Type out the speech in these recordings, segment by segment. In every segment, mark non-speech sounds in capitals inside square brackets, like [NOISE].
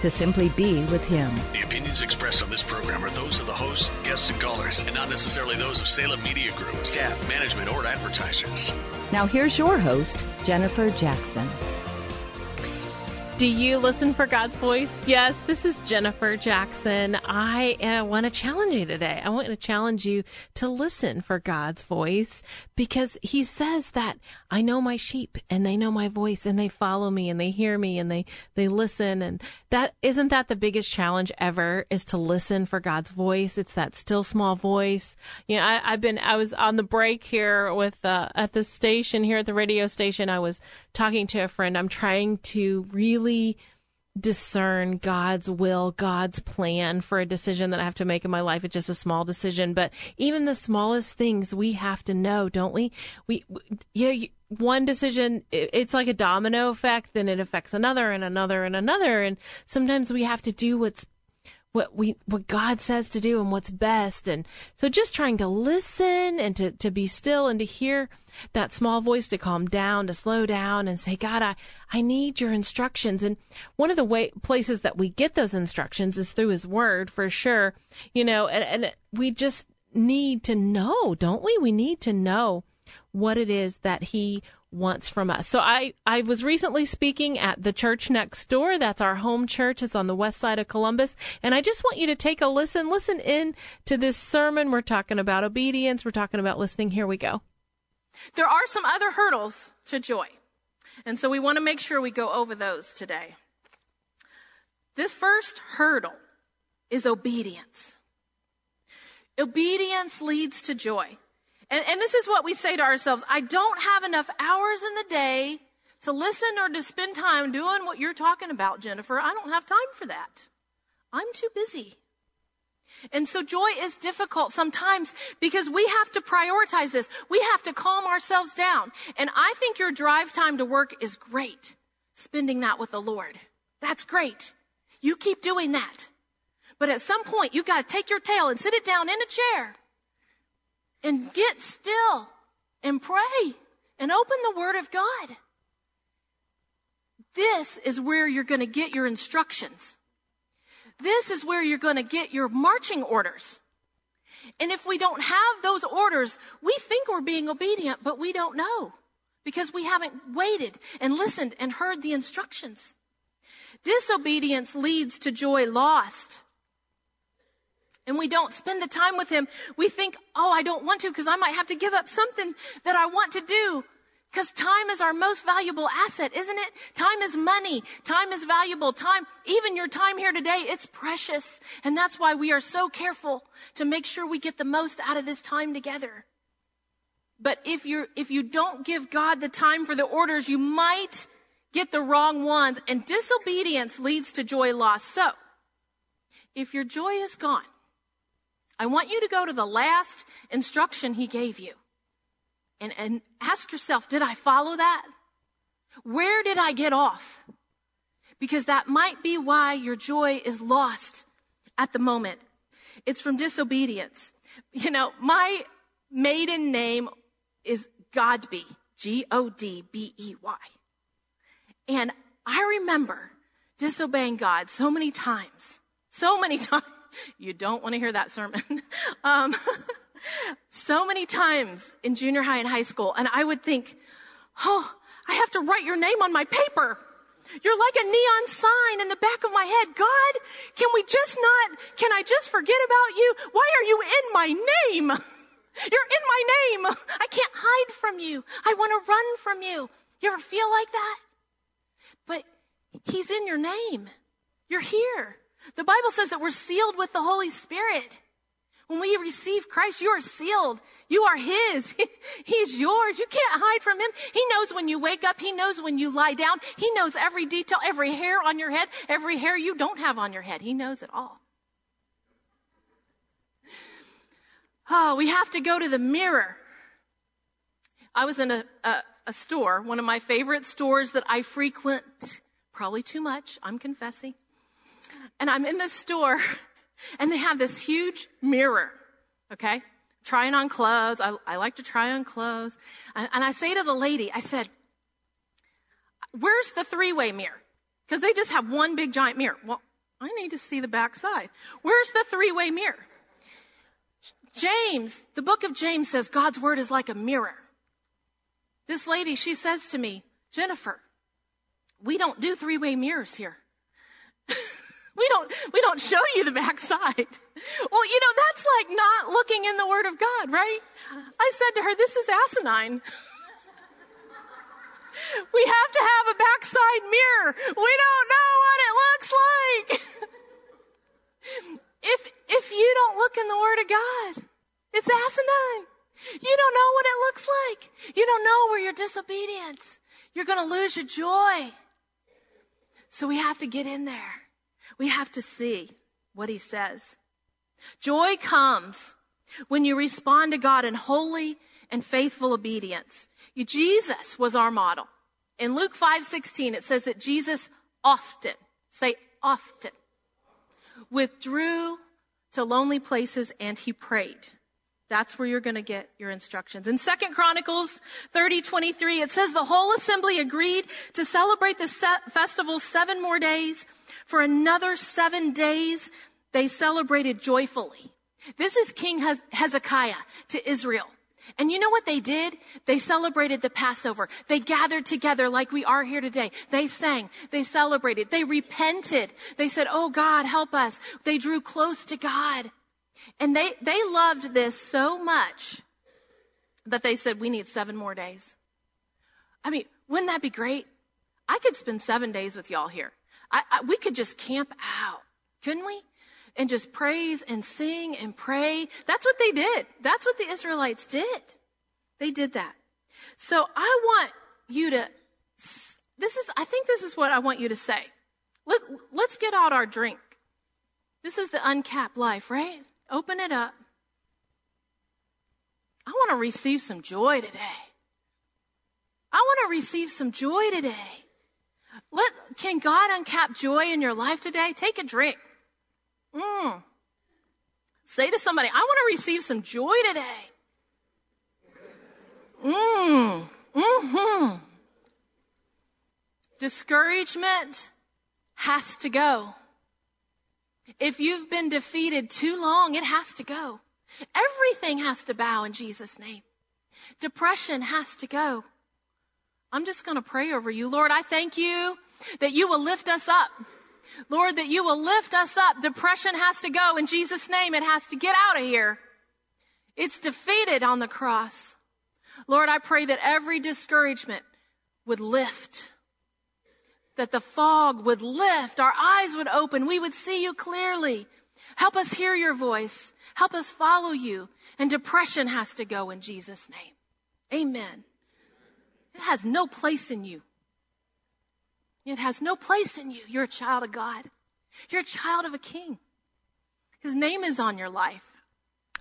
to simply be with Him. The opinions expressed on this program are those of the hosts, guests, and callers, and not necessarily those of Salem Media Group, staff, management, or advertisers. Now, here's your host, Jennifer Jackson. Do you listen for God's voice? Yes, this is Jennifer Jackson. I uh, want to challenge you today. I want to challenge you to listen for God's voice because He says that I know my sheep and they know my voice and they follow me and they hear me and they they listen and that isn't that the biggest challenge ever is to listen for God's voice. It's that still small voice. You know, I, I've been I was on the break here with uh, at the station here at the radio station. I was talking to a friend. I'm trying to really discern God's will, God's plan for a decision that I have to make in my life. It's just a small decision, but even the smallest things we have to know, don't we? We, you know, one decision, it's like a domino effect, then it affects another and another and another. And sometimes we have to do what's what we what God says to do and what's best. And so just trying to listen and to, to be still and to hear that small voice to calm down, to slow down and say, God, I, I need your instructions. And one of the way places that we get those instructions is through his word for sure. You know, and, and we just need to know, don't we? We need to know what it is that he wants from us. So I, I was recently speaking at the church next door. That's our home church. It's on the west side of Columbus. And I just want you to take a listen, listen in to this sermon. We're talking about obedience. We're talking about listening. Here we go. There are some other hurdles to joy. And so we want to make sure we go over those today. The first hurdle is obedience. Obedience leads to joy. And, and this is what we say to ourselves I don't have enough hours in the day to listen or to spend time doing what you're talking about, Jennifer. I don't have time for that. I'm too busy. And so joy is difficult sometimes because we have to prioritize this. We have to calm ourselves down. And I think your drive time to work is great. Spending that with the Lord. That's great. You keep doing that. But at some point, you've got to take your tail and sit it down in a chair and get still and pray and open the Word of God. This is where you're going to get your instructions. This is where you're going to get your marching orders. And if we don't have those orders, we think we're being obedient, but we don't know because we haven't waited and listened and heard the instructions. Disobedience leads to joy lost. And we don't spend the time with Him. We think, oh, I don't want to because I might have to give up something that I want to do. Because time is our most valuable asset, isn't it? Time is money. Time is valuable. Time, even your time here today, it's precious. And that's why we are so careful to make sure we get the most out of this time together. But if you're, if you don't give God the time for the orders, you might get the wrong ones and disobedience leads to joy loss. So, if your joy is gone, I want you to go to the last instruction he gave you and, and ask yourself, did I follow that? Where did I get off? Because that might be why your joy is lost at the moment. It's from disobedience. You know, my maiden name is Godbey, G O D B E Y. And I remember disobeying God so many times, so many [LAUGHS] times. You don't want to hear that sermon. [LAUGHS] um, [LAUGHS] so many times in junior high and high school, and I would think, oh, I have to write your name on my paper. You're like a neon sign in the back of my head. God, can we just not, can I just forget about you? Why are you in my name? [LAUGHS] You're in my name. I can't hide from you. I want to run from you. You ever feel like that? But he's in your name. You're here. The Bible says that we're sealed with the Holy Spirit. When we receive Christ, you are sealed. You are His. [LAUGHS] He's yours. You can't hide from Him. He knows when you wake up. He knows when you lie down. He knows every detail, every hair on your head, every hair you don't have on your head. He knows it all. Oh, we have to go to the mirror. I was in a, a, a store, one of my favorite stores that I frequent, probably too much, I'm confessing. And I'm in this store [LAUGHS] and they have this huge mirror, okay? Trying on clothes. I, I like to try on clothes. And, and I say to the lady, I said, where's the three-way mirror? Because they just have one big giant mirror. Well, I need to see the back side. Where's the three-way mirror? James, the book of James says God's word is like a mirror. This lady, she says to me, Jennifer, we don't do three-way mirrors here. We don't, we don't show you the backside. Well, you know, that's like not looking in the word of God, right? I said to her, this is asinine. [LAUGHS] we have to have a backside mirror. We don't know what it looks like. [LAUGHS] if, if you don't look in the word of God, it's asinine. You don't know what it looks like. You don't know where your disobedience. You're going to lose your joy. So we have to get in there. We have to see what he says. Joy comes when you respond to God in holy and faithful obedience. You, Jesus was our model. In Luke 5:16 it says that Jesus often, say often, withdrew to lonely places and he prayed. That's where you're going to get your instructions. In Second Chronicles 30, 23, it says the whole assembly agreed to celebrate the festival seven more days. For another seven days, they celebrated joyfully. This is King Hezekiah to Israel. And you know what they did? They celebrated the Passover. They gathered together like we are here today. They sang. They celebrated. They repented. They said, Oh God, help us. They drew close to God. And they, they loved this so much that they said, we need seven more days. I mean, wouldn't that be great? I could spend seven days with y'all here. I, I, we could just camp out, couldn't we? And just praise and sing and pray. That's what they did. That's what the Israelites did. They did that. So I want you to, this is, I think this is what I want you to say. Let, let's get out our drink. This is the uncapped life, right? Open it up. I want to receive some joy today. I want to receive some joy today. Let, can God uncap joy in your life today? Take a drink. Mm. Say to somebody, I want to receive some joy today. Mm. Mm-hmm. Discouragement has to go. If you've been defeated too long, it has to go. Everything has to bow in Jesus' name. Depression has to go. I'm just going to pray over you. Lord, I thank you that you will lift us up. Lord, that you will lift us up. Depression has to go. In Jesus' name, it has to get out of here. It's defeated on the cross. Lord, I pray that every discouragement would lift that the fog would lift, our eyes would open, we would see you clearly. Help us hear your voice. Help us follow you. And depression has to go in Jesus' name. Amen. It has no place in you. It has no place in you. You're a child of God. You're a child of a king. His name is on your life.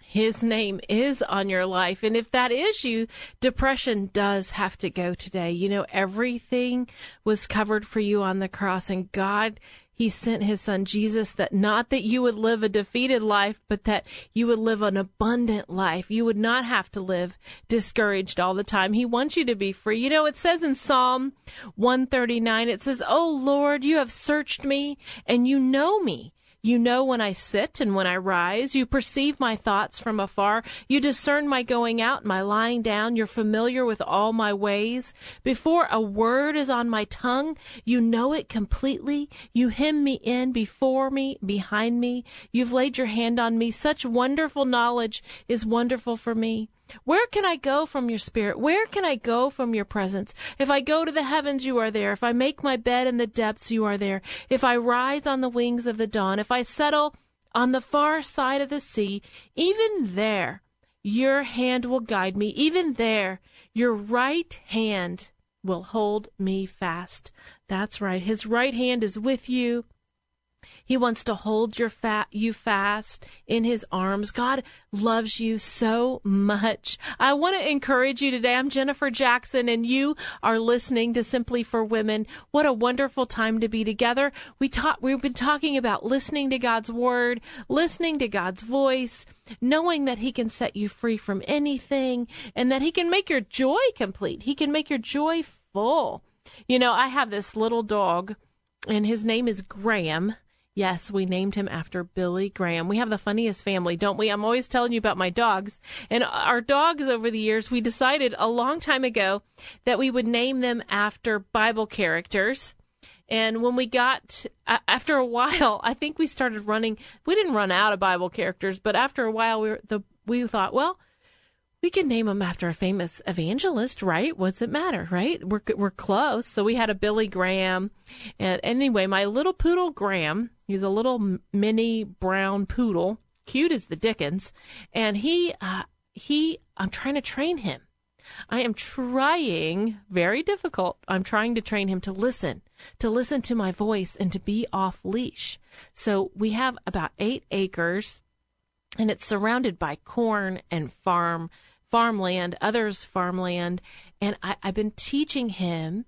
His name is on your life. And if that is you, depression does have to go today. You know, everything was covered for you on the cross and God he sent his son Jesus that not that you would live a defeated life, but that you would live an abundant life. You would not have to live discouraged all the time. He wants you to be free. You know, it says in Psalm 139, it says, Oh Lord, you have searched me and you know me. You know when I sit and when I rise. You perceive my thoughts from afar. You discern my going out my lying down. You're familiar with all my ways. Before a word is on my tongue, you know it completely. You hem me in before me, behind me. You've laid your hand on me. Such wonderful knowledge is wonderful for me. Where can I go from your spirit? Where can I go from your presence? If I go to the heavens, you are there. If I make my bed in the depths, you are there. If I rise on the wings of the dawn, if I settle on the far side of the sea, even there, your hand will guide me. Even there, your right hand will hold me fast. That's right. His right hand is with you. He wants to hold your fat you fast in his arms. God loves you so much. I want to encourage you today. I'm Jennifer Jackson and you are listening to Simply for Women. What a wonderful time to be together. We talk we've been talking about listening to God's word, listening to God's voice, knowing that he can set you free from anything and that he can make your joy complete. He can make your joy full. You know, I have this little dog and his name is Graham Yes, we named him after Billy Graham. We have the funniest family, don't we? I'm always telling you about my dogs. And our dogs over the years, we decided a long time ago that we would name them after Bible characters. And when we got, after a while, I think we started running, we didn't run out of Bible characters, but after a while, we, were, the, we thought, well, we can name him after a famous evangelist, right? What's it matter, right? We're we're close. So we had a Billy Graham, and anyway, my little poodle Graham, he's a little mini brown poodle, cute as the dickens, and he uh, he I'm trying to train him. I am trying, very difficult. I'm trying to train him to listen, to listen to my voice and to be off leash. So we have about eight acres and it's surrounded by corn and farm farmland, others farmland. And I, I've been teaching him,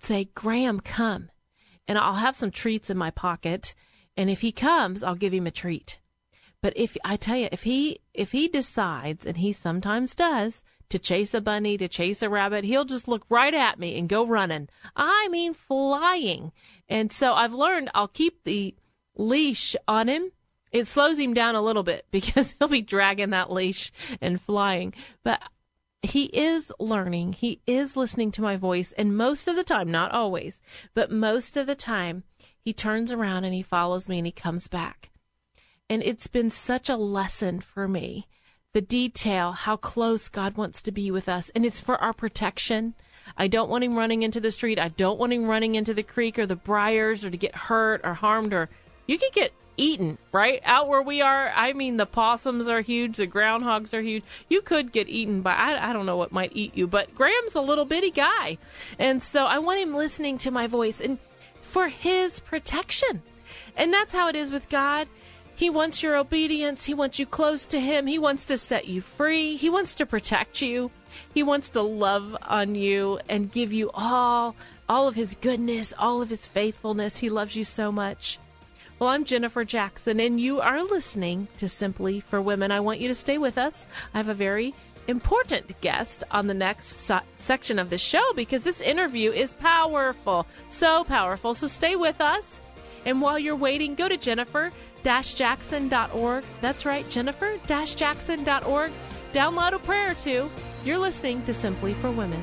say, Graham, come. And I'll have some treats in my pocket. And if he comes, I'll give him a treat. But if I tell you, if he if he decides, and he sometimes does, to chase a bunny, to chase a rabbit, he'll just look right at me and go running. I mean, flying. And so I've learned I'll keep the leash on him it slows him down a little bit [LAUGHS] because he'll be dragging that leash and flying. But he is learning. He is listening to my voice. And most of the time, not always, but most of the time, he turns around and he follows me and he comes back. And it's been such a lesson for me. The detail, how close God wants to be with us. And it's for our protection. I don't want him running into the street. I don't want him running into the creek or the briars or to get hurt or harmed or you could get eaten, right? Out where we are, I mean, the possums are huge, the groundhogs are huge. You could get eaten by, I, I don't know what might eat you, but Graham's a little bitty guy. And so I want him listening to my voice and for his protection. And that's how it is with God. He wants your obedience. He wants you close to Him. He wants to set you free. He wants to protect you. He wants to love on you and give you all, all of His goodness, all of His faithfulness. He loves you so much. Well, I'm Jennifer Jackson, and you are listening to Simply for Women. I want you to stay with us. I have a very important guest on the next so- section of the show because this interview is powerful, so powerful. So stay with us. And while you're waiting, go to Jennifer jackson.org. That's right, Jennifer jackson.org. Download a prayer or two. You're listening to Simply for Women.